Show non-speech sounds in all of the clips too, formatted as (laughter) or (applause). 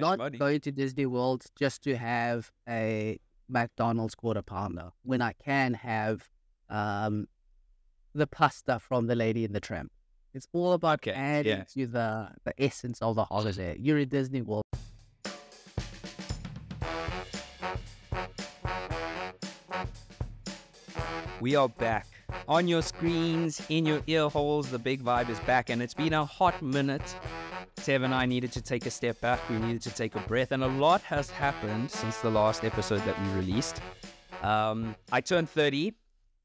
not money. going to Disney World just to have a McDonald's quarter pounder when I can have um, the pasta from the Lady and the Tramp. It's all about Okay, adding yeah. to the, the essence of the holiday. You're in Disney World. We are back. On your screens, in your ear holes, the big vibe is back, and it's been a hot minute. Tev and I needed to take a step back. We needed to take a breath, and a lot has happened since the last episode that we released. Um, I turned 30,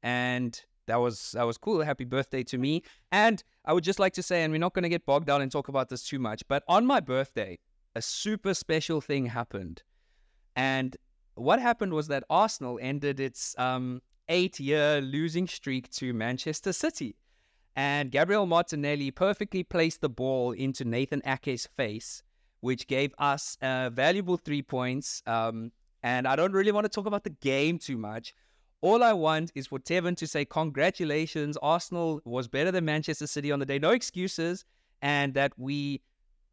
and that was that was cool. Happy birthday to me! And I would just like to say, and we're not going to get bogged down and talk about this too much, but on my birthday, a super special thing happened, and what happened was that Arsenal ended its um, eight-year losing streak to Manchester City. And Gabriel Martinelli perfectly placed the ball into Nathan Ake's face, which gave us uh, valuable three points. Um, and I don't really want to talk about the game too much. All I want is for Tevin to say, Congratulations, Arsenal was better than Manchester City on the day. No excuses. And that we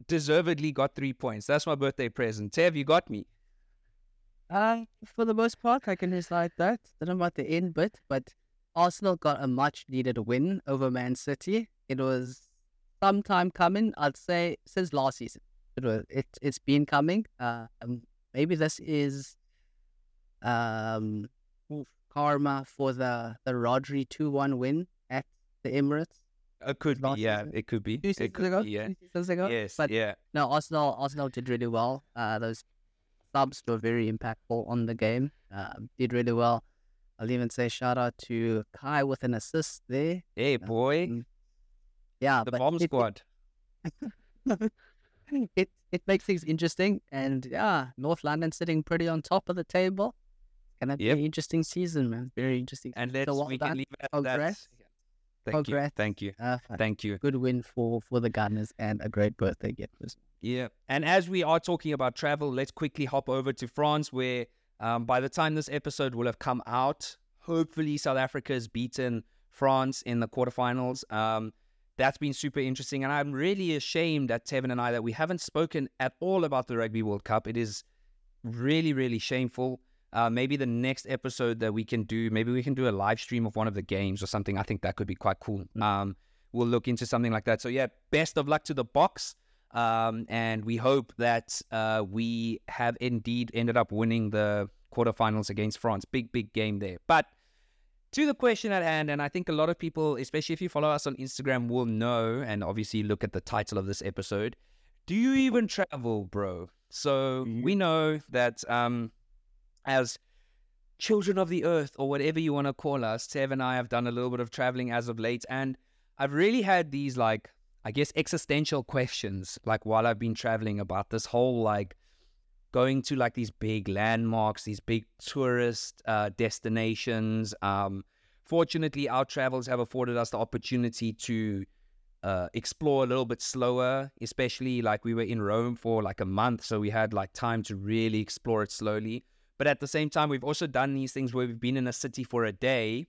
deservedly got three points. That's my birthday present. Tev, you got me. Uh, for the most part, I can just like that. Don't know about the end bit, but Arsenal got a much needed win over Man City. It was some time coming, I'd say, since last season. It was, it, it's been coming. Uh, um, maybe this is um, karma for the, the Rodri 2 1 win at the Emirates. It could be, yeah. season. It could be. Two It seasons could ago? yeah. Two seasons ago? Yes, But yeah. no, Arsenal Arsenal did really well. Uh, those subs were very impactful on the game. Um, did really well. I'll even say shout out to Kai with an assist there. Hey, boy. mm, Yeah, The bomb it- it- squad. (laughs) It, it makes things interesting, and yeah, North London sitting pretty on top of the table. Gonna be an interesting season, man. Very interesting. And So let's well we can leave it at Congrats. that. Thank you. Thank you. Uh, Thank you. good win for for the Gunners and a great birthday gift. Yeah. And as we are talking about travel, let's quickly hop over to France, where um, by the time this episode will have come out, hopefully South Africa has beaten France in the quarterfinals. Um, that's been super interesting. And I'm really ashamed at Tevin and I that we haven't spoken at all about the Rugby World Cup. It is really, really shameful. Uh, maybe the next episode that we can do, maybe we can do a live stream of one of the games or something. I think that could be quite cool. Um, we'll look into something like that. So, yeah, best of luck to the Boks. Um, and we hope that uh, we have indeed ended up winning the quarterfinals against France. Big, big game there. But to the question at hand, and I think a lot of people, especially if you follow us on Instagram, will know, and obviously look at the title of this episode. Do you even travel, bro? So we know that um, as children of the earth, or whatever you want to call us, Tev and I have done a little bit of traveling as of late, and I've really had these like I guess existential questions like while I've been traveling about this whole like going to like these big landmarks, these big tourist uh, destinations. Um, fortunately, our travels have afforded us the opportunity to uh, explore a little bit slower, especially like we were in Rome for like a month, so we had like time to really explore it slowly. But at the same time, we've also done these things where we've been in a city for a day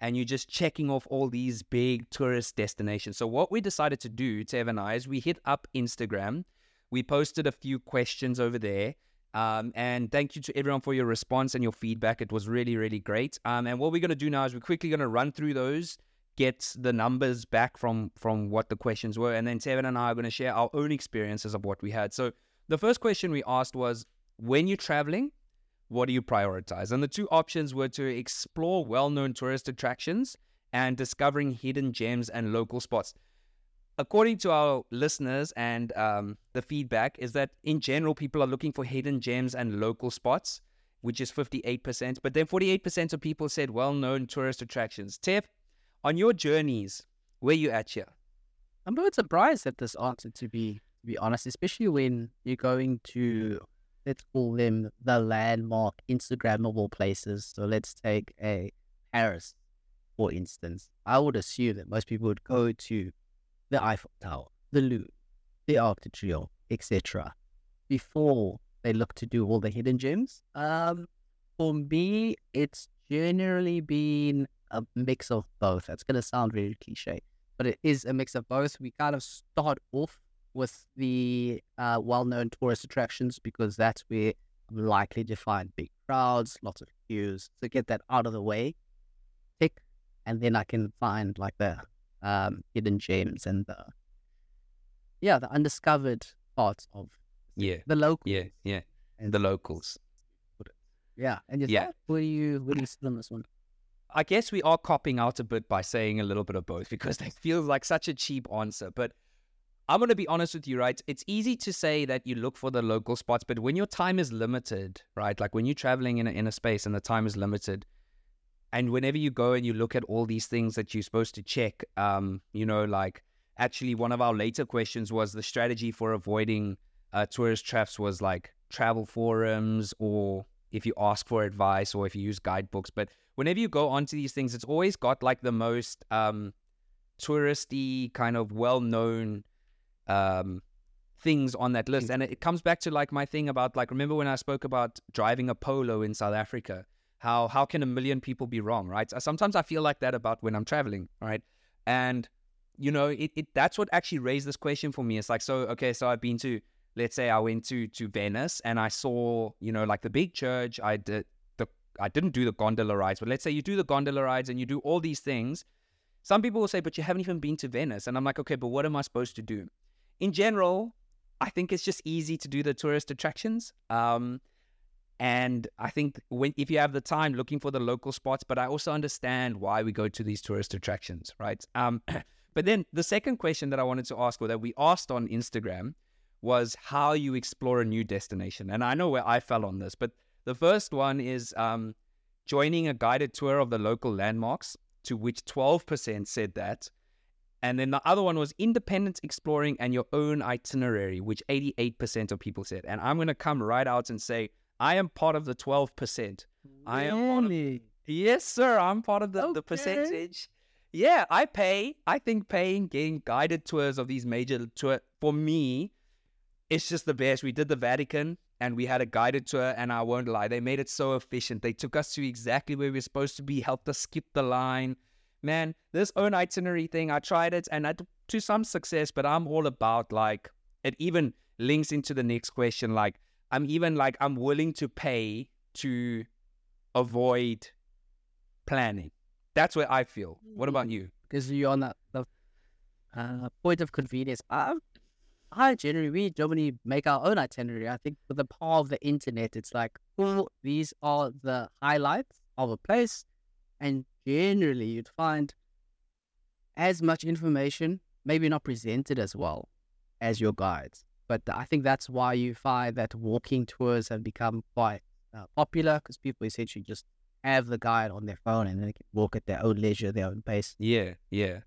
and you're just checking off all these big tourist destinations. So what we decided to do, Tev and I, is we hit up Instagram. We posted a few questions over there. Um, and thank you to everyone for your response and your feedback. It was really, really great. Um, and what we're going to do now is we're quickly going to run through those, get the numbers back from from what the questions were, and then Tevin and I are going to share our own experiences of what we had. So the first question we asked was, when you're traveling, what do you prioritize? And the two options were to explore well known tourist attractions and discovering hidden gems and local spots. According to our listeners and um, the feedback, is that in general, people are looking for hidden gems and local spots, which is 58%. But then 48% of people said well known tourist attractions. Tev, on your journeys, where you at here? I'm a bit surprised at this answer, to be to be honest, especially when you're going to let's call them the landmark Instagrammable places. So let's take a Paris, for instance. I would assume that most people would go to the Eiffel Tower, the Louvre, the Arc de Triomphe, etc. before they look to do all the hidden gems. Um, for me, it's generally been a mix of both. That's gonna sound really cliche but it is a mix of both. We kind of start off with the uh, well-known tourist attractions because that's where I'm likely to find big crowds, lots of queues. So get that out of the way, tick, and then I can find like the um, hidden gems and the yeah the undiscovered parts of Yeah. the local. Yeah. Yeah. and The locals. Yeah, and yourself, Yeah. where do you where do you sit on this one? I guess we are copping out a bit by saying a little bit of both because (laughs) that feels like such a cheap answer. But I'm going to be honest with you, right? It's easy to say that you look for the local spots, but when your time is limited, right? Like when you're traveling in a, in a space and the time is limited, and whenever you go and you look at all these things that you're supposed to check, um, you know, like actually one of our later questions was the strategy for avoiding uh, tourist traps was like travel forums or if you ask for advice or if you use guidebooks. But whenever you go onto these things, it's always got like the most um, touristy kind of well-known um, things on that list, and it, it comes back to like my thing about like remember when I spoke about driving a polo in South Africa. How how can a million people be wrong, right? Sometimes I feel like that about when I'm traveling, right? And you know, it, it that's what actually raised this question for me. It's like, so okay, so I've been to let's say I went to to Venice and I saw, you know, like the big church. I did the I didn't do the gondola rides, but let's say you do the gondola rides and you do all these things. Some people will say, but you haven't even been to Venice. And I'm like, okay, but what am I supposed to do? In general, I think it's just easy to do the tourist attractions. Um, and I think when if you have the time looking for the local spots, but I also understand why we go to these tourist attractions, right? Um, (clears throat) but then the second question that I wanted to ask, or that we asked on Instagram, was how you explore a new destination. And I know where I fell on this, but the first one is um, joining a guided tour of the local landmarks, to which 12% said that. And then the other one was independent exploring and your own itinerary, which 88% of people said. And I'm going to come right out and say, I am part of the 12%. I am of- Yes, sir. I'm part of the, the percentage. Yeah, I pay. I think paying, getting guided tours of these major tour for me, it's just the best. We did the Vatican and we had a guided tour, and I won't lie, they made it so efficient. They took us to exactly where we are supposed to be, helped us skip the line. Man, this own itinerary thing, I tried it and I, to some success, but I'm all about like it even links into the next question. Like I'm even like I'm willing to pay to avoid planning. That's where I feel. What about you? because you're on that the uh, point of convenience. I, I generally we generally make our own itinerary. I think with the power of the internet, it's like, oh, these are the highlights of a place, and generally you'd find as much information, maybe not presented as well as your guides. But I think that's why you find that walking tours have become quite uh, popular because people essentially just have the guide on their phone and they can walk at their own leisure, their own pace Yeah, yeah.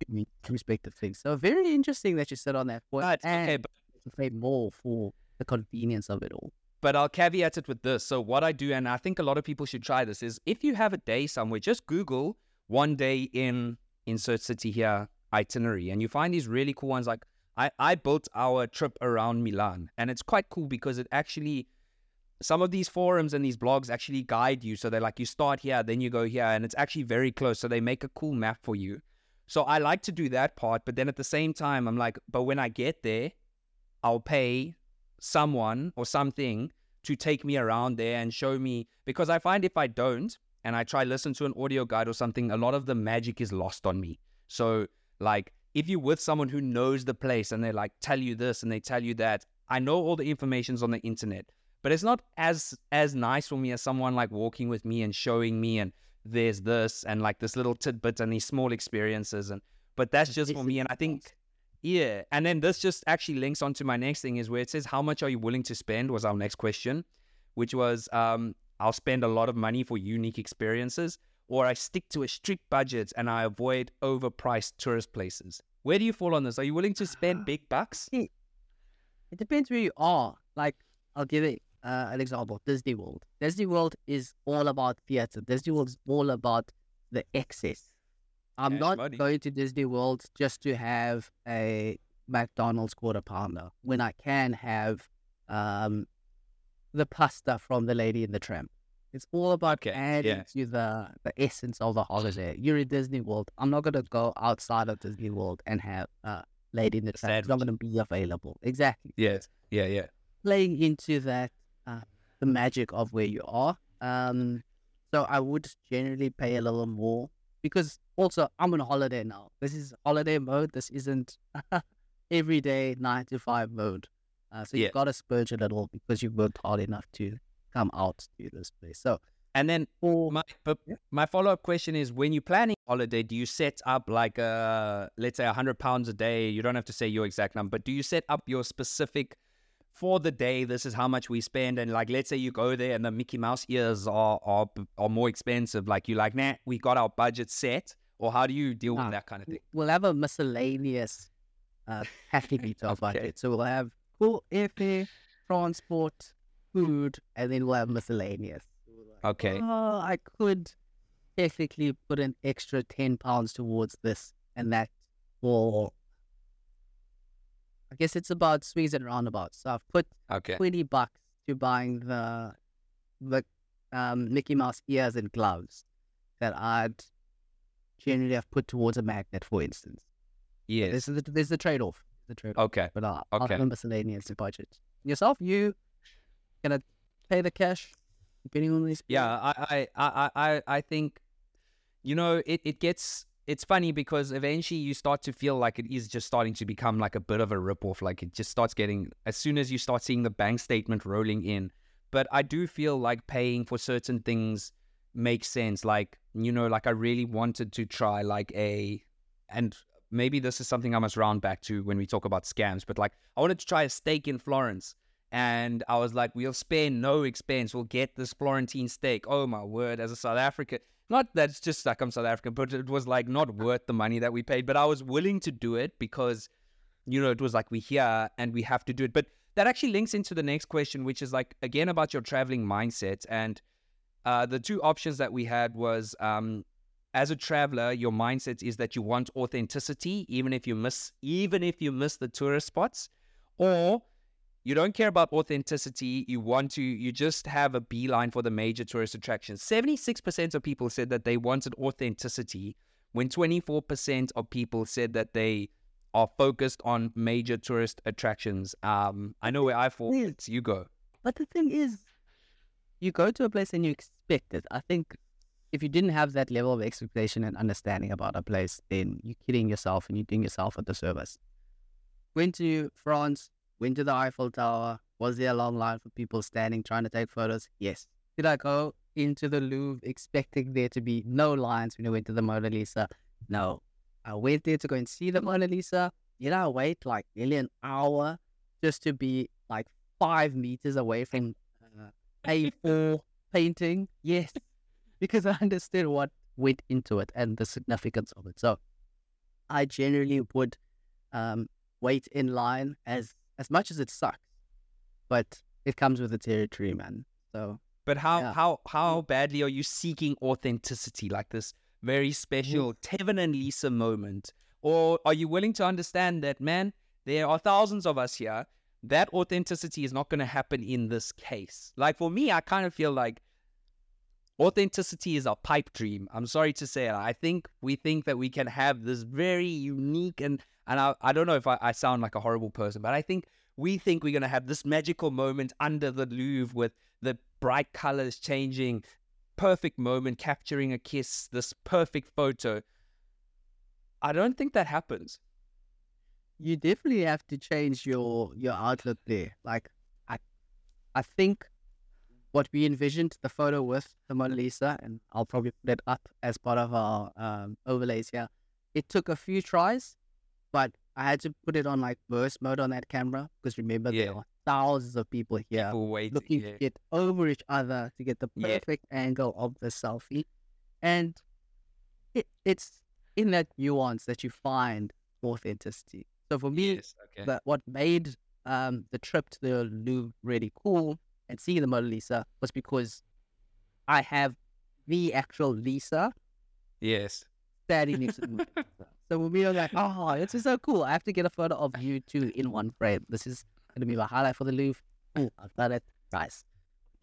respective things. So very interesting that you sit on that point. But and okay, but, to pay more for the convenience of it all. but I'll caveat it with this. So what I do, and I think a lot of people should try this, is if you have a day somewhere, just Google one day in insert city here itinerary, and you find these really cool ones. Like I, I built our trip around Milan, and it's quite cool because it actually some of these forums and these blogs actually guide you. So they're like, you start here, then you go here, and it's actually very close. So they make a cool map for you. So I like to do that part, but then at the same time, I'm like, but when I get there, I'll pay someone or something to take me around there and show me because I find if I don't and I try listen to an audio guide or something, a lot of the magic is lost on me. So like if you're with someone who knows the place and they like tell you this and they tell you that, I know all the information's on the internet, but it's not as as nice for me as someone like walking with me and showing me and there's this and like this little tidbit and these small experiences and but that's just for me and I think yeah, and then this just actually links onto my next thing is where it says how much are you willing to spend was our next question, which was um I'll spend a lot of money for unique experiences or I stick to a strict budget and I avoid overpriced tourist places. Where do you fall on this? Are you willing to spend (sighs) big bucks? It depends where you are. Like, I'll give it uh, an example Disney World. Disney World is all about theater, Disney World is all about the excess. I'm Cash not money. going to Disney World just to have a McDonald's quarter pounder when I can have um, the pasta from the Lady and the Tramp. It's all about Okay, adding yeah. to the, the essence of the holiday. You're in Disney World. I'm not going to go outside of Disney World and have uh, Lady in the track. It's not going to be available. Exactly. Yes. Yeah. Yeah. Playing into that, uh, the magic of where you are. Um, so I would generally pay a little more because also I'm on holiday now. This is holiday mode. This isn't (laughs) everyday nine to five mode. Uh, so Yeah. you've got to spurge a little because you've worked hard enough to come out to this place. So And then for my but my follow up question is: When you're planning holiday, do you set up like a let's say hundred pounds a day? You don't have to say your exact number, but do you set up your specific for the day? This is how much we spend, and like let's say you go there and the Mickey Mouse ears are are are more expensive. Like you're like, nah, we got our budget set, or how do you deal with that kind of thing? we'll have a miscellaneous uh, to our (laughs) Okay. budget. So we'll have full airfare, transport, food, and then we'll have miscellaneous. Okay, Oh, I could technically put an extra ten pounds towards this and that for. I guess it's about swings and roundabouts. So I've put okay, twenty bucks to buying the the um, Mickey Mouse ears and gloves that I'd generally have put towards a magnet, for instance. yes, This is the, there's the trade off. The trade okay. But uh, I'll Okay. a miscellaneous budget. Yourself, you gonna pay the cash depending on these. Yeah, I, I, I, I, I think, you know, it, it gets it's funny because eventually you start to feel like it is just starting to become like a bit of a ripoff. Like it just starts getting as soon as you start seeing the bank statement rolling in. But I do feel like paying for certain things makes sense. Like, you know, like I really wanted to try like a and maybe this is something I must round back to when we talk about scams, but like I wanted to try a steak in Florence. And I was like, we'll spare no expense. We'll get this Florentine steak. Oh my word, as a South African. Not that it's just like I'm South African, but it was like not worth the money that we paid. But I was willing to do it because, you know, it was like we're here and we have to do it. But that actually links into the next question, which is like, again, about your traveling mindset. And uh, the two options that we had was um, as a traveler, your mindset is that you want authenticity, even if you miss, even if you miss the tourist spots, or you don't care about authenticity. You want to, you just have a beeline for the major tourist attractions. 76% of people said that they wanted authenticity, when 24% of people said that they are focused on major tourist attractions. Um, I know where I fall. You go. But the thing is, you go to a place and you expect it. I think if you didn't have that level of expectation and understanding about a place, then you're kidding yourself and you're doing yourself a disservice. Went to France, went to the Eiffel Tower. Was there a long line for people standing trying to take photos? Yes. Did I go into the Louvre expecting there to be no lines when I went to the Mona Lisa? No. I went there to go and see the Mona Lisa. Did I wait like nearly an hour just to be like five meters away from uh, A4 painting? Yes. Because (laughs) I understood what went into it and the significance of it. So I generally would um, wait in line as as much as it sucks, but it comes with the territory, man. So But how Yeah. how how badly are you seeking authenticity, like this very special Tevin and Lisa moment, or are you willing to understand that, man, there are thousands of us here. That authenticity is not going to happen in this case. Like for me, I kind of feel like authenticity is a pipe dream. I'm sorry to say it. I think we think that we can have this very unique and and I, I don't know if I, I sound like a horrible person, but I think we think we're gonna have this magical moment under the Louvre with the bright colors changing, perfect moment capturing a kiss, this perfect photo. I don't think that happens. you definitely have to change your your outlook there. Like I I think what we envisioned the photo with the Mona Lisa, and I'll probably put it up as part of our um, overlays here. It took a few tries, but I had to put it on like burst mode on that camera because remember Yeah. there are thousands of people here People waiting, looking yeah. to get over each other to get the Yeah. perfect angle of the selfie, and it, it's in that nuance that you find authenticity. So for me, Yes, okay. that what made um, the trip to the Louvre really cool and seeing the Mona Lisa was because I have the actual Lisa yes. standing next to the. (laughs) So when we were like, oh, this is so cool. I have to get a photo of you two in one frame. This is going to be my highlight for the Louvre. Oh, I've done it. Nice.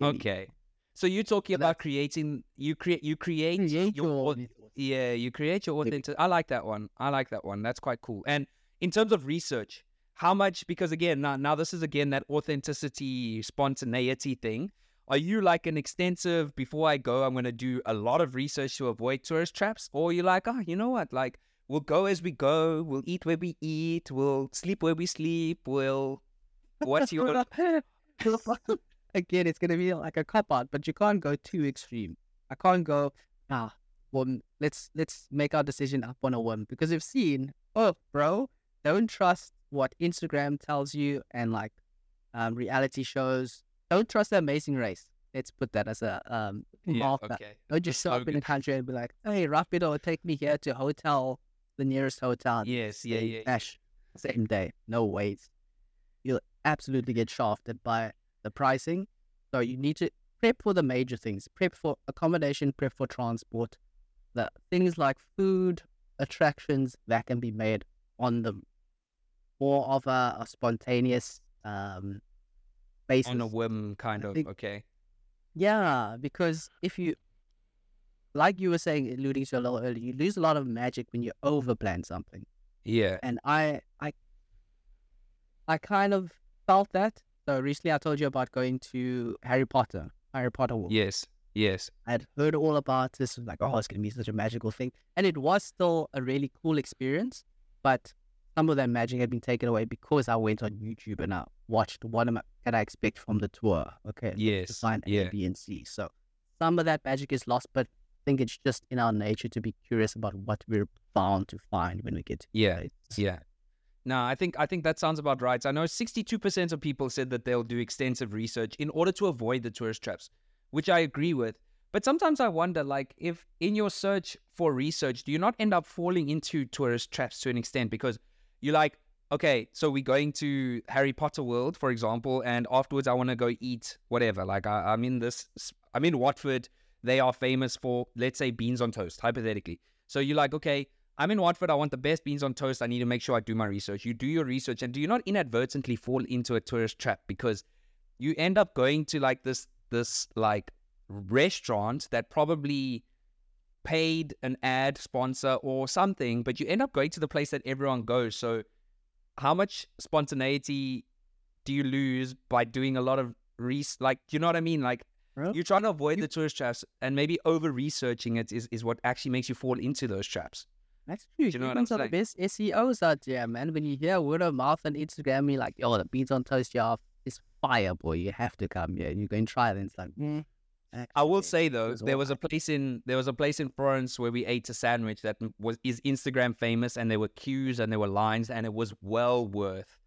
Me- Okay. So you're talking So about creating you create you create, your, your yeah, you create your authentic I like that one. I like that one. That's quite cool. And in terms of research, how much? Because again, now now this is again that authenticity, spontaneity thing. Are you like an extensive before I go, I'm going to do a lot of research to avoid tourist traps? Or you're like, oh, you know what? Like, we'll go as we go, we'll eat where we eat, we'll sleep where we sleep, we'll. (laughs) What's your. (laughs) Again, it's going to be like a cop out, but you can't go too extreme. I can't go, ah, well, let's let's make our decision up on a whim because we've seen, oh, bro, don't trust what Instagram tells you and like um, reality shows. Don't trust the Amazing Race. Let's put that as a um, Yeah, marker. okay. Don't just show up in the country and be like, hey, Rapido, take me here to hotel, the nearest hotel. Yes, yeah, yeah. yeah. Same day, no waits. You'll absolutely get shafted by the pricing. So you need to prep for the major things. Prep for accommodation, prep for transport. The things like food, attractions that can be made on the more of a, a spontaneous um basis. On a whim, kind I of. think- Okay. Yeah, because if you, like you were saying, alluding to a little earlier, you lose a lot of magic when you overplan something. Yeah. And I, I, I kind of felt that. So recently, I told you about going to Harry Potter, Harry Potter World. Yes. Yes. I had heard all about this, like, oh, it's gonna be such a magical thing, and it was still a really cool experience. But some of that magic had been taken away because I went on YouTube and I watched what am I, can I expect from the tour. Okay, to Yes. find A, Yeah. B, and C. So some of that magic is lost, but I think it's just in our nature to be curious about what we're bound to find when we get to Yeah. Yeah. No, I think I think that sounds about right. I know 62% of people said that they'll do extensive research in order to avoid the tourist traps, which I agree with. But sometimes I wonder like if in your search for research, do you not end up falling into tourist traps to an extent because you're like, okay, so we're going to Harry Potter World, for example, and afterwards I want to go eat whatever. Like I, I'm in this I'm in Watford. They are famous for, let's say, beans on toast, hypothetically. So you're like, okay, I'm in Watford. I want the best beans on toast. I need to make sure I do my research. You do your research, and do you not inadvertently fall into a tourist trap because you end up going to like this this like restaurant that probably paid an ad sponsor or something, but you end up going to the place that everyone goes. So how much spontaneity do you lose by doing a lot of res like do you know what I mean? Like Bro, you're trying to avoid you- the tourist traps and maybe over researching it is, is what actually makes you fall into those traps. That's true. you know Humans I'm are the best SEOs out there, man. When you hear word of mouth on Instagram, you're like, yo, the beans on toast jar is fire, boy. You have to come here. You and try it. And it's like, mm, I will say though, there was a place in there was a place in Florence where we ate a sandwich that was is Instagram famous, and there were queues and there were lines, and it was well worth.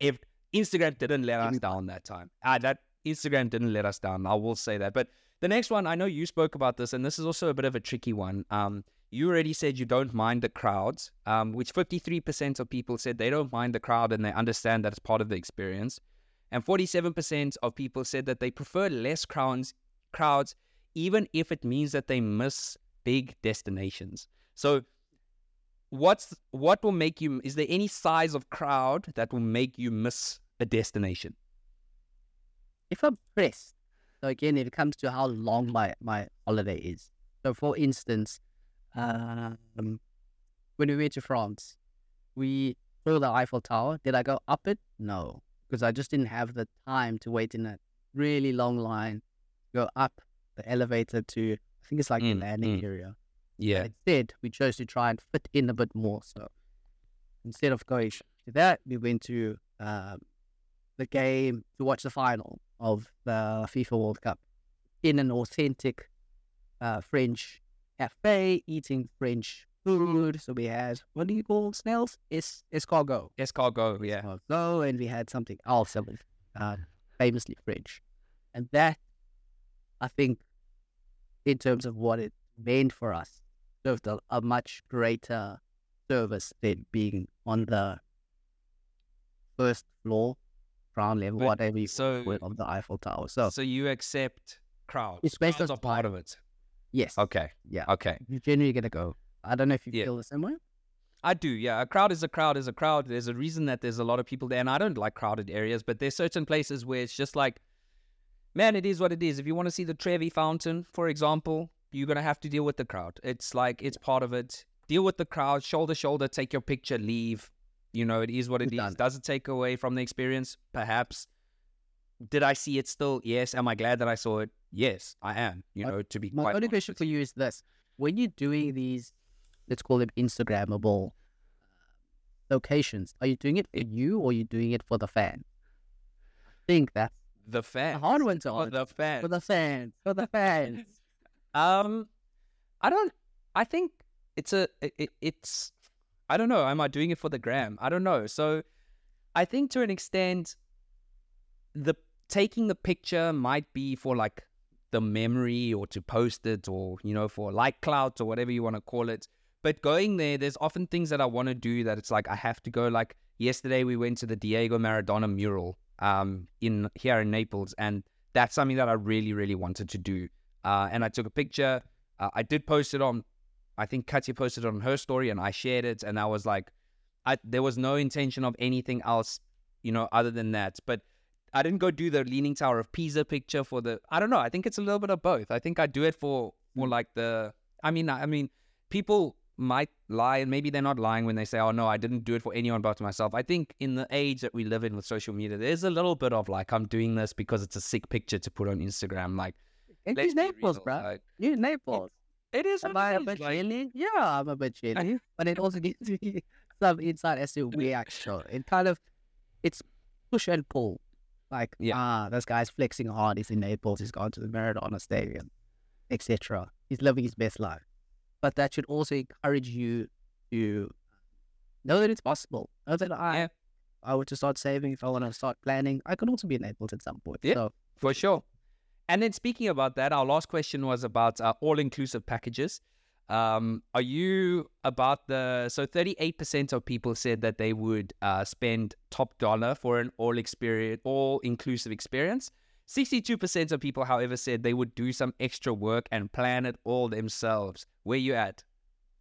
If Instagram didn't let us down that time, ah, that Instagram didn't let us down. I will say that. But the next one, I know you spoke about this, and this is also a bit of a tricky one. Um, you already said you don't mind the crowds, um, which 53% of people said they don't mind the crowd and they understand that it's part of the experience. And 47% of people said that they prefer less crowds, crowds, even if it means that they miss big destinations. So, what's what will make you? Is there any size of crowd that will make you miss a destination? if I'm pressed, so again, it comes to how long my, my holiday is. So, for instance, um, when we went to France, we saw the Eiffel Tower. Did I go up it? No, because I just didn't have the time to wait in a really long line, go up the elevator to, I think it's like Mm, the landing mm. area. Yeah, Instead, we chose to try and fit in a bit more. So instead of going to that, we went to um, the game to watch the final of the FIFA World Cup in an authentic uh, French cafe, eating French food. So we had what do you call snails? Es escargot. escargot. Yeah, Escargot, and we had something else that was uh, famously French, and that I think, in terms of what it meant for us, served a, a much greater service than being on the first floor, ground level, But- whatever you so- call it, of the Eiffel Tower. So so you accept crowds. It's based crowds on are part of it. yes, Okay, yeah, okay. you're generally gonna go. I don't know if you Yeah. feel the same way. I do, yeah. A crowd is a crowd is a crowd. There's a reason that there's a lot of people there, and I don't like crowded areas, but there's certain places where it's just like, man, it is what it is. If you want to see the Trevi Fountain, for example, you're gonna have to deal with the crowd. It's like it's part of it. Deal with the crowd, shoulder shoulder, take your picture, leave. You know, it is what it done is. Does it take away from the experience? Perhaps. Did I see it still? Yes. Am I glad that I saw it? Yes, I am. You know, to be My only honest question for you is this: When you're doing these, let's call them Instagrammable uh, locations, are you doing it for you or are you doing it for the fan? I think that's the fans. hard one to For the fans. For the fans. For the fans. (laughs) Um, I don't. I think it's a. It- it's. I don't know. Am I doing it for the gram? I don't know. So, I think to an extent, the taking the picture might be for like the memory or to post it or you know for like clout or whatever you want to call it. But going there, there's often things that I want to do that it's like I have to go. Like yesterday, we went to the Diego Maradona mural um in here in Naples, and that's something that I really, really wanted to do uh, and I took a picture. Uh, I did post it on, I think Katya posted it on her story, and I shared it, and I was like, I there was no intention of anything else, you know, other than that. But I didn't go do the Leaning Tower of Pisa picture for the. I don't know. I think it's a little bit of both. I think I do it for for like the. I mean, I I mean, people might lie, and maybe they're not lying when they say, "Oh no, I didn't do it for anyone but myself." I think in the age that we live in with social media, there's a little bit of like, I'm doing this because it's a sick picture to put on Instagram. Like, It's let's Naples, real, bro. like, You Naples. it is. Am I it a is, bit like- chilly? Yeah, I'm a bit chilly. But it also gives me (laughs) some insight as to where actually it kind of it's push and pull. Like Yeah. ah, this guy's flexing hard. He's in Naples. He's gone to the Maradona Stadium, etc. He's living his best life. But that should also encourage you to know that it's possible. Know that I, Yeah. I were to start saving, if I want to start planning, I could also be in Naples at some point. Yeah. So For sure. And then speaking about that, our last question was about uh, all-inclusive packages. Um, are you about the so 38% of people said that they would uh, spend top dollar for an all experience, all inclusive experience. 62% of people, however, said they would do some extra work and plan it all themselves. Where you at?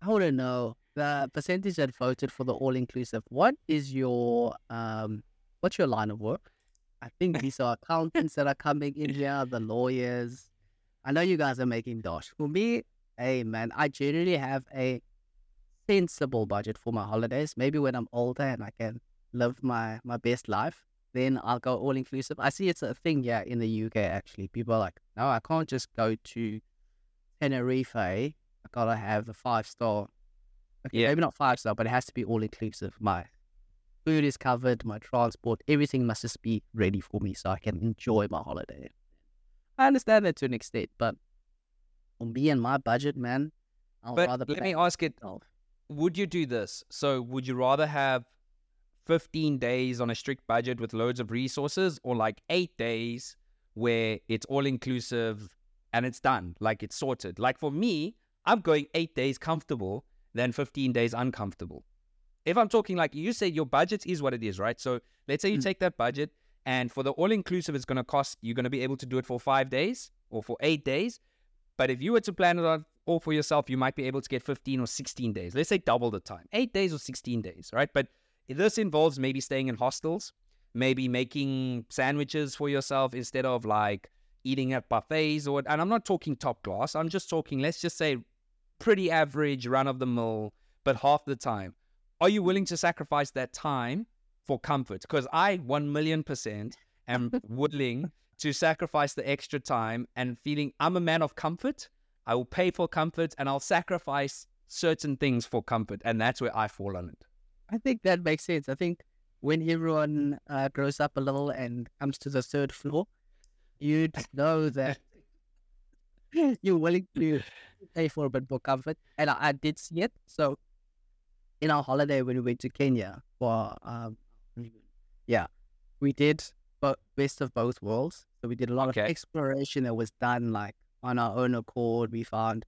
I want to know the percentage that voted for the all inclusive. What is your um? What's your line of work? I think (laughs) these are accountants that are coming in here, the lawyers. I know you guys are making dosh. For me, hey man, I generally have a sensible budget for my holidays. Maybe when I'm older and I can live my my best life, then I'll go all inclusive. I see it's a thing yeah, in the UK actually. People are like, no, I can't just go to Tenerife. I gotta have the five star. Okay, Yeah. maybe not five star, but it has to be all inclusive. My food is covered, my transport, everything must just be ready for me so I can enjoy my holiday. I understand that to an extent, but on me and my budget, man, I'll But rather let me ask it would you do this? So would you rather have 15 days on a strict budget with loads of resources or like 8 days where it's all inclusive and it's done, like it's sorted? Like for me, I'm going 8 days comfortable than 15 days uncomfortable. If I'm talking like you said your budget is what it is, right? So let's say you Mm. take that budget and for the all inclusive it's going to cost you're going to be able to do it for 5 days or for 8 days. But if you were to plan it on all for yourself, you might be able to get 15 or 16 days. Let's say double the time, eight days or 16 days, right? But this involves maybe staying in hostels, maybe making sandwiches for yourself instead of like eating at buffets or, and I'm not talking top class. I'm just talking, let's just say pretty average, run of the mill, but half the time. Are you willing to sacrifice that time for comfort? Because I 1 million percent am (laughs) willing to sacrifice the extra time and feeling I'm a man of comfort. I will pay for comfort and I'll sacrifice certain things for comfort. And that's where I fall on it. I think that makes sense. I think when everyone uh, grows up a little and comes to the third floor, you'd (laughs) know that (laughs) you're willing to pay for a bit more comfort. And I, I did see it. So in our holiday when we went to Kenya for um yeah, we did bo- best of both worlds. So we did a lot Okay. of exploration that was done like on our own accord. We found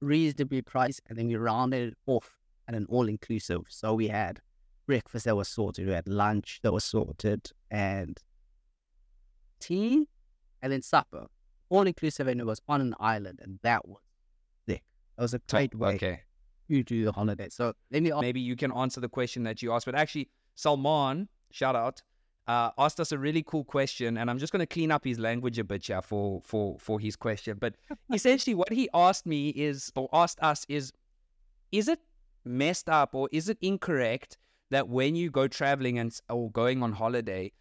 reasonably priced and then we rounded it off at an all inclusive. So we had breakfast that was sorted, we had lunch that was sorted, and tea, and then supper. All inclusive, and it was on an island, and that was sick. That was a great way Okay. to do the holiday. So let me Maybe you can answer the question that you asked. But actually, Salman, shout out, uh, asked us a really cool question. And I'm just going to clean up his language a bit yeah, for, for, for his question. But (laughs) essentially, what he asked me is, or asked us is, is it messed up or is it incorrect that when you go traveling and or going on holiday,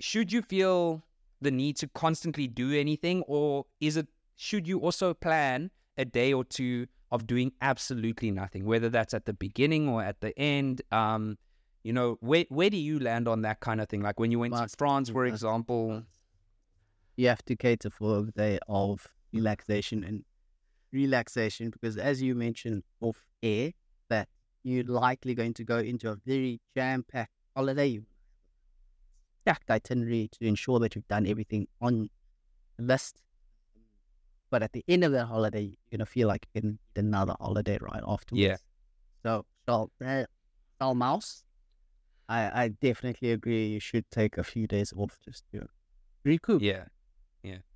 should you feel the need to constantly do anything, or is it should you also plan a day or two of doing absolutely nothing, whether that's at the beginning or at the end? Um, you know, where where do you land on that kind of thing? Like when you went to France, for example, you have to cater for a day of relaxation and relaxation because, as you mentioned off air, that you're likely going to go into a very jam-packed holiday, stacked itinerary to ensure that you've done everything on the list. But at the end of that holiday, you're gonna feel like in another holiday right afterwards. Yeah. So, so, uh, Mouse, I, I definitely agree. You should take a few days off just to recoup. Yeah.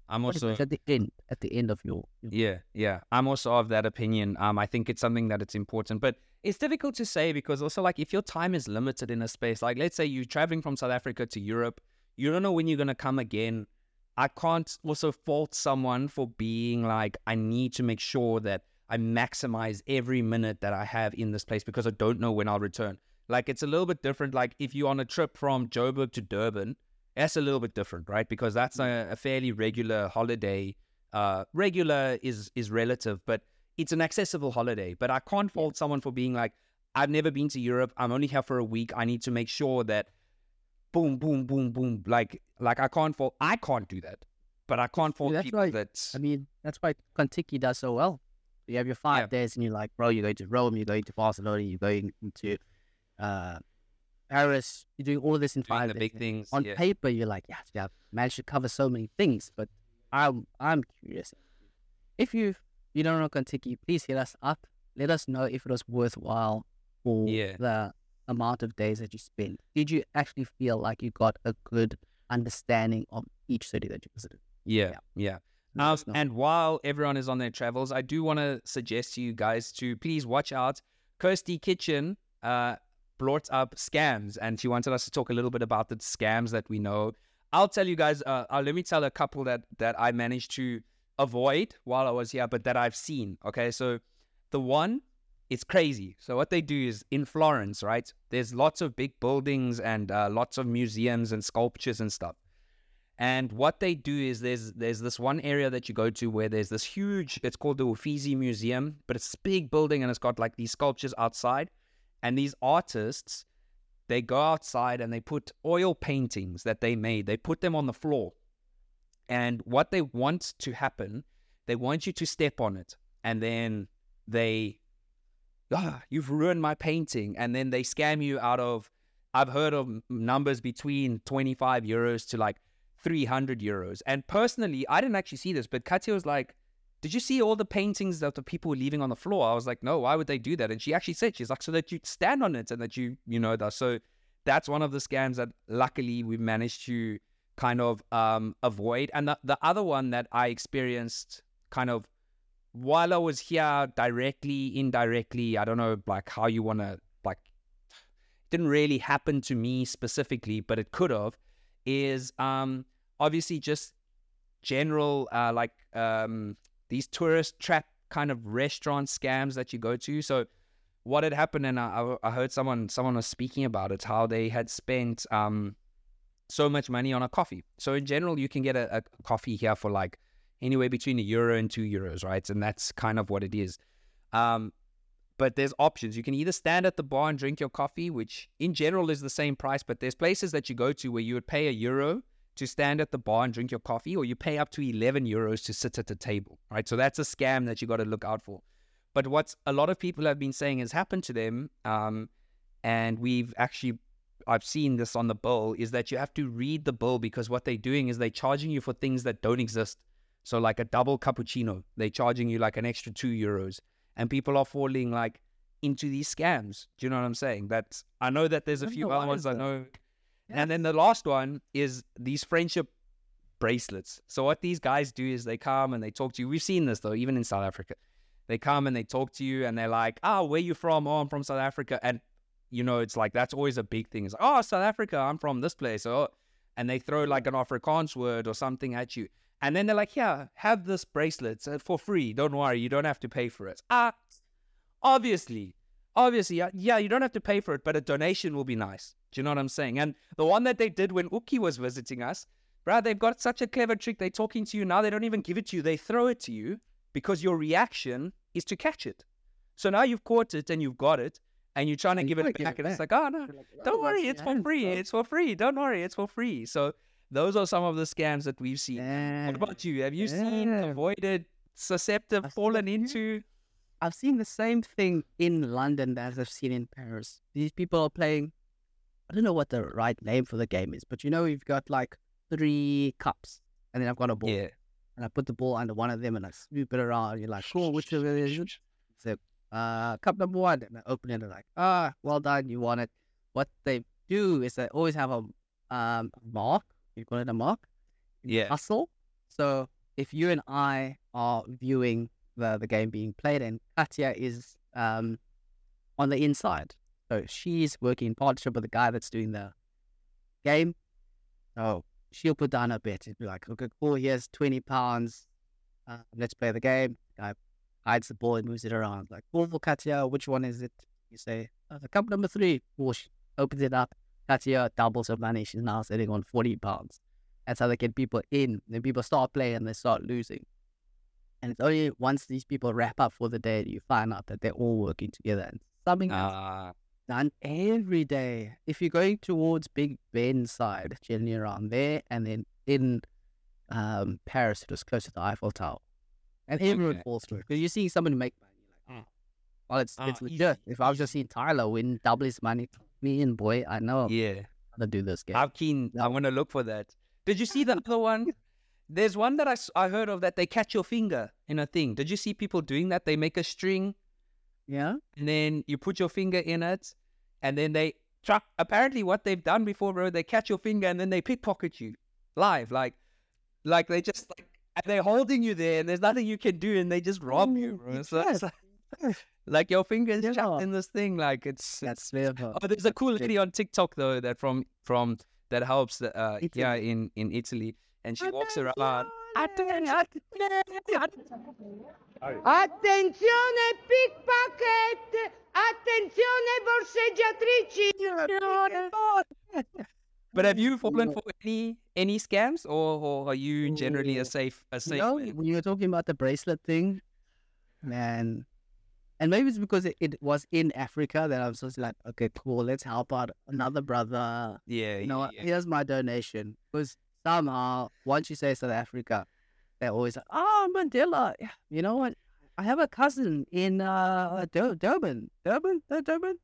I'm also at the end. At the end of your, your, yeah, yeah. I'm also of that opinion. Um, I think it's something that it's important, but it's difficult to say because also like if your time is limited in a space, like let's say you're traveling from South Africa to Europe, you don't know when you're gonna come again. I can't also fault someone for being like, I need to make sure that I maximize every minute that I have in this place because I don't know when I'll return. Like it's a little bit different. Like if you're on a trip from Joburg to Durban, that's a little bit different, right? Because that's a, a fairly regular holiday. Uh, regular is is relative, but it's an accessible holiday. But I can't fault someone for being like, I've never been to Europe. I'm only here for a week. I need to make sure that boom, boom, boom, boom. Like like I can't fault I can't do that. But I can't fault that's people why, that I mean, that's why Contiki does so well. You have your five yeah. days and you're like, bro, you're going to Rome, you're going to Barcelona, you're going to uh, Paris. You're doing all of this in doing five the days. big things. On yeah. paper, you're like, yeah, yeah, managed to cover so many things. But I'm I'm curious. If you you don't know Contiki, please hit us up. Let us know if it was worthwhile for yeah. the amount of days that you spent. Did you actually feel like you got a good understanding of each city that you visited? Yeah, yeah. yeah. Um, and while everyone is on their travels, I do want to suggest to you guys to please watch out. Kirsty Kitchen uh, brought up scams, and she wanted us to talk a little bit about the scams that we know. I'll tell you guys. Uh, uh, let me tell a couple that that I managed to avoid while I was here, but that I've seen. Okay, so the one, it's crazy. So what they do is in Florence, right? There's lots of big buildings and uh, lots of museums and sculptures and stuff. And what they do is there's there's this one area that you go to where there's this huge. It's called the Uffizi Museum, but it's a big building and it's got like these sculptures outside. And these artists, they go outside and they put oil paintings that they made, they put them on the floor. And what they want to happen, they want you to step on it. And then they, ah, you've ruined my painting. And then they scam you out of, I've heard of numbers between 25 euros to like 300 euros. And personally, I didn't actually see this, but Katya was like, did you see all the paintings that the people were leaving on the floor? I was like, no, why would they do that? And she actually said, she's like, so that you'd stand on it and that you, you know, that. So that's one of the scams that luckily we managed to kind of um, avoid. And the, the other one that I experienced kind of while I was here directly, indirectly, I don't know, like how you want to, like, didn't really happen to me specifically, but it could have, is um, obviously just general, uh, like, um, these tourist trap kind of restaurant scams that you go to. So what had happened, and I, I heard someone someone was speaking about it, how they had spent um, so much money on a coffee. So in general, you can get a, a coffee here for like anywhere between a euro and two euros, right? And that's kind of what it is. Um, but there's options. You can either stand at the bar and drink your coffee, which in general is the same price, but there's places that you go to where you would pay a euro to stand at the bar and drink your coffee, or you pay up to 11 euros to sit at the table, right? So that's a scam that you got to look out for. But what a lot of people have been saying has happened to them, um, and we've actually, I've seen this on the bill, is that you have to read the bill because what they're doing is they're charging you for things that don't exist. So like a double cappuccino, they're charging you like an extra two euros, and people are falling like into these scams. Do you know what I'm saying? That I know that there's a few other ones I know and then the last one is these friendship bracelets. So what these guys do is they come and they talk to you. We've seen this though, even in South Africa. They come and they talk to you and they're like, "Oh, where you from? Oh, I'm from South Africa." And you know, it's like that's always a big thing. It's like, "Oh, South Africa. I'm from this place." Oh, and they throw like an Afrikaans word or something at you. And then they're like, "Yeah, have this bracelet uh, for free. Don't worry, you don't have to pay for it." Ah, obviously, obviously, yeah, you don't have to pay for it, but a donation will be nice. Do you know what I'm saying? And the one that they did when Uki was visiting us, bro, they've got such a clever trick. They're talking to you now. They don't even give it to you. They throw it to you because your reaction is to catch it. So now you've caught it and you've got it, and you're trying to you give it back, it and it's like, oh no, like, "Oh, don't worry, it's for free. bro?" It's for free. Don't worry, it's for free. So those are some of the scams that we've seen. Yeah. What about you? Have you seen, avoided, susceptible, I've fallen into? I've seen the same thing in London as I've seen in Paris. These people are playing. I don't know what the right name for the game is, but you know, you've got like three cups, and then I've got a ball, Yeah. and I put the ball under one of them, and I swoop it around. You're like, cool, which of it is it? So, uh, cup number one, and I open it, and like, ah, well done, you won it. What they do is they always have a um mark. You call it a mark. Yeah. hustle. So if you and I are viewing the, the game being played and Katya is um on the inside. So she's working in partnership with the guy that's doing the game. So she'll put down a bet. It'd be like, okay, cool, here's twenty pounds. Uh, let's play the game. Guy hides the ball and moves it around. Like, cool, Katya, which one is it? You say, uh, the cup number three. Cool, she opens it up. Katya doubles her money. She's now sitting on forty pounds. That's how they get people in. Then people start playing and they start losing. And it's only once these people wrap up for the day that you find out that they're all working together. And something Ah, done every day. If you're going towards Big Ben side, generally around there, and then in um, Paris, it was close to the Eiffel Tower. And everyone Okay. falls it. Because you're seeing someone make money. Like, oh, well, it's, it's Ah, legit. easy, If I was just seeing Tyler win double his money, me and boy, I know yeah. to do this game. How keen? Yeah. I want to look for that. Did you see the (laughs) other one? There's one that I, I heard of that they catch your finger in a thing. Did you see people doing that? They make a string yeah? and then you put your finger in it and then they try. Apparently, what they've done before, bro, they catch your finger and then they pickpocket you live. Like, like they just like, and they're holding you there and there's nothing you can do and they just rob you, bro. (laughs) So it's yes. like, like your fingers Yeah. trapped in this thing. Like it's, That's it's. Oh, there's a cool lady on TikTok though that from from that helps uh Italy. yeah in in Italy, and she walks around. Attenzione pickpocket! Attenzione borseggiatrici! But have you fallen for any any scams, or, or are you generally a safe a safe? You know, man? when you were talking about the bracelet thing, man, and maybe it's because it, it was in Africa that I was just like, okay, cool, let's help out another brother. Yeah, You know, yeah, yeah. here's my donation. Because somehow, once you say South Africa, they're always like, oh, Mandela. You know what? I have a cousin in uh, Dur- Durban. Durban? Uh, Durban?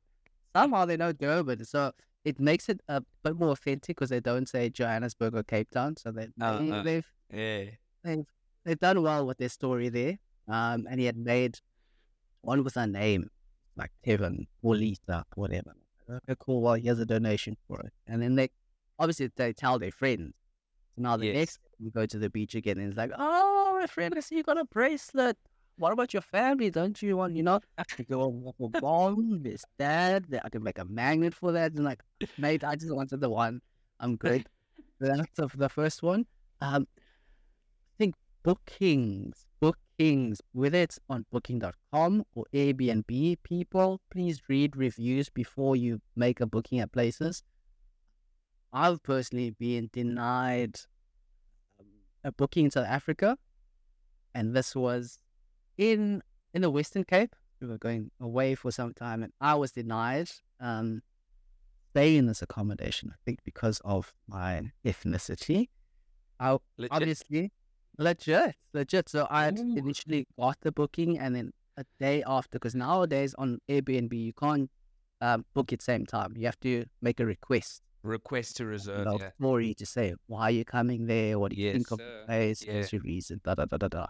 Somehow they know Durban. So it makes it a bit more authentic because they don't say Johannesburg or Cape Town. So they, Uh, they, uh. they've yeah. they've they've done well with their story there. Um, and he had made one with a name like Kevin or Lisa, whatever. Okay, cool. Well, here's a donation for it, and then they obviously they tell their friends. So now the Yes. next we go to the beach again, and it's like, oh, my friend, I see you got a bracelet. What about your family? Don't you want, you know, to go for bomb, this, that? that I can make a magnet for that. And like, mate, I just wanted the one. I'm good. (laughs) That's the, the first one. Um, I think bookings, bookings, whether it's on booking.com or Airbnb, people, please read reviews before you make a booking at places. I've personally been denied um, a booking in South Africa, and this was in in the Western Cape. We were going away for some time, and I was denied um, stay in this accommodation. I think because of my ethnicity. I Legit. obviously legit, legit. So I initially got the booking, and then a day after, because nowadays on Airbnb you can't um, book at the same time. You have to make a request request to reserve. Yeah. for you to say why are you coming there, what do you Yes, think of the place, Yeah. what's your reason, da da da da da.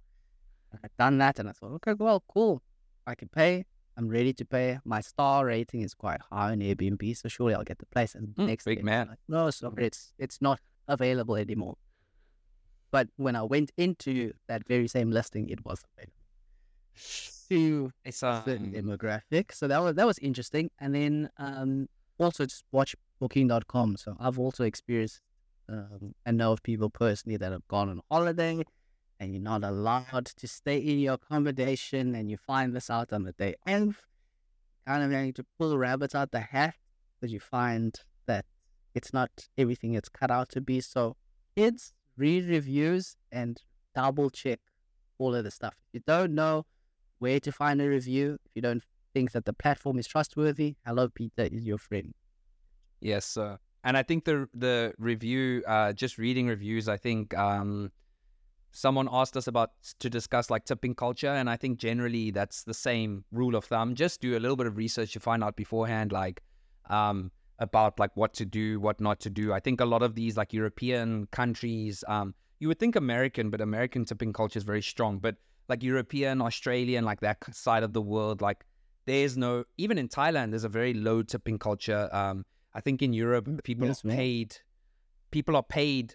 I've done that, and I thought, okay, well, cool, I can pay. I'm ready to pay. My star rating is quite high on Airbnb, so surely I'll get the place. And Mm, next big day, man. like, no, sorry, it's it's not available anymore. But when I went into that very same listing, it was available. To It's a certain um, demographic. So that was that was interesting. And then um, also just watch booking.com. So I've also experienced um, and know of people personally that have gone on holiday and you're not allowed to stay in your accommodation and you find this out on the day of. kind of having to pull rabbits out the hat because you find that it's not everything it's cut out to be. So, kids, read reviews and double check all of the stuff. If you don't know where to find a review, if you don't think that the platform is trustworthy, Hello Peter is your friend. Yes, sir. And I think the the review, uh, just reading reviews, I think um, someone asked us about to discuss like tipping culture, and I think generally that's the same rule of thumb. Just do a little bit of research to find out beforehand, like um, about like what to do, what not to do. I think a lot of these like European countries, um, you would think American, but American tipping culture is very strong. But like European, Australian, like that side of the world, like there's no even in Thailand, there's a very low tipping culture. Um, I think in Europe, people yes, are paid. People are paid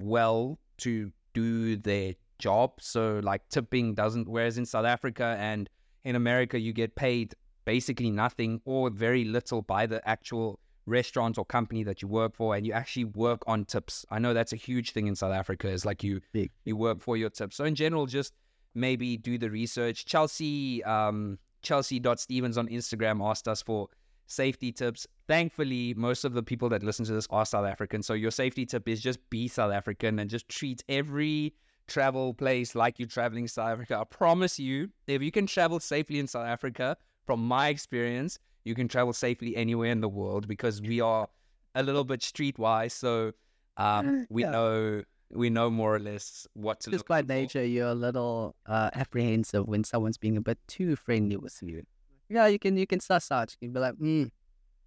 well to do their job. So like tipping doesn't. Whereas in South Africa and in America, you get paid basically nothing or very little by the actual restaurant or company that you work for, and you actually work on tips. I know that's a huge thing in South Africa. Is like you Big. you work for your tips. So in general, just maybe do the research. Chelsea um, Chelsea Stevens on Instagram asked us for safety tips. Thankfully, most of the people that listen to this are South African. So your safety tip is just be South African and just treat every travel place like you're traveling South Africa. I promise you, if you can travel safely in South Africa, from my experience, you can travel safely anywhere in the world because we are a little bit streetwise. So um, we Yeah. know we know more or less what to Just look by for. nature, you're a little uh, apprehensive when someone's being a bit too friendly with you. Yeah, you can you can suss out. You can be like, mm,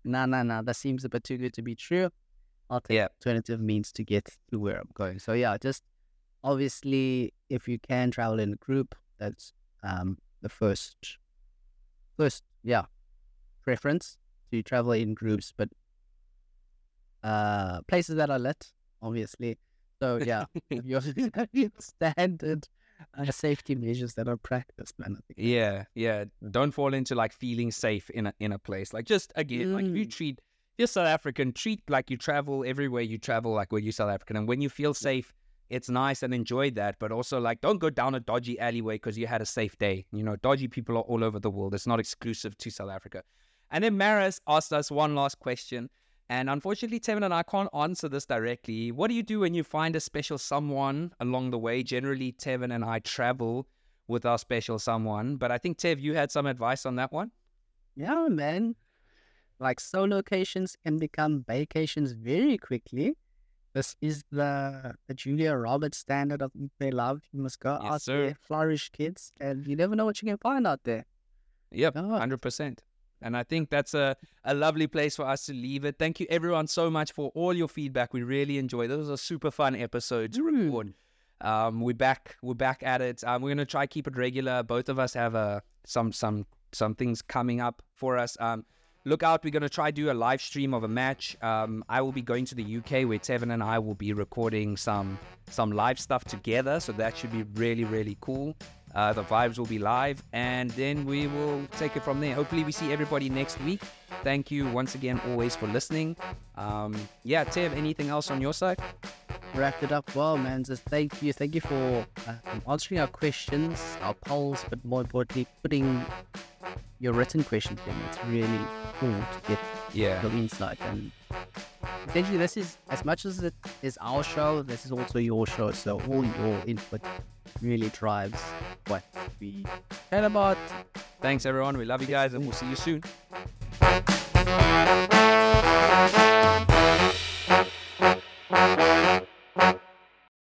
nah, nah, nah, that seems a bit too good to be true. I'll take Yeah. alternative means to get to where I'm going. So yeah, just obviously, if you can travel in a group, that's um the first, first yeah, preference to travel in groups. But uh, places that are lit, obviously. So yeah, (laughs) your your (laughs) standard uh, safety measures that are practiced, man. I think. Yeah, yeah. Don't fall into like feeling safe in a in a place. Like just again, like if you Mm. treat if you're South African, treat like you travel everywhere you travel, like when you're South African. And when you feel safe, it's nice and enjoy that. But also like don't go down a dodgy alleyway because you had a safe day. You know, dodgy people are all over the world. It's not exclusive to South Africa. And then Maris asked us one last question. And unfortunately, Tevin and I can't answer this directly. What do you do when you find a special someone along the way? Generally, Tevin and I travel with our special someone. But I think Tev, you had some advice on that one. Yeah, man. Like solo locations can become vacations very quickly. This is the, the Julia Roberts standard of they love. You must go Yes, out sir. there, flourish, kids, and you never know what you can find out there. Yep, hundred percent. And I think that's a, a lovely place for us to leave it. Thank you everyone so much for all your feedback. We really enjoyed. This was a super fun episode to record. Um, we're back. We're back at it. Um, we're gonna try keep it regular. Both of us have uh, some some some things coming up for us. Um, look out. We're gonna try do a live stream of a match. Um, I will be going to the UK where Tevin and I will be recording some some live stuff together. So that should be really really cool. Uh, the vibes will be live, and then we will take it from there. Hopefully, we see everybody next week. Thank you once again, always for listening. Um, yeah, Tev, anything else on your side? Wrapped it up well, man. Just thank you. Thank you for uh, answering our questions, our polls, but more importantly, putting your written questions in. It's really cool to get Yeah, the insight. And essentially, this is as much as it is our show, this is also your show. So all your input really drives what we chat about. thanks everyone. We love you guys, and we'll see you soon.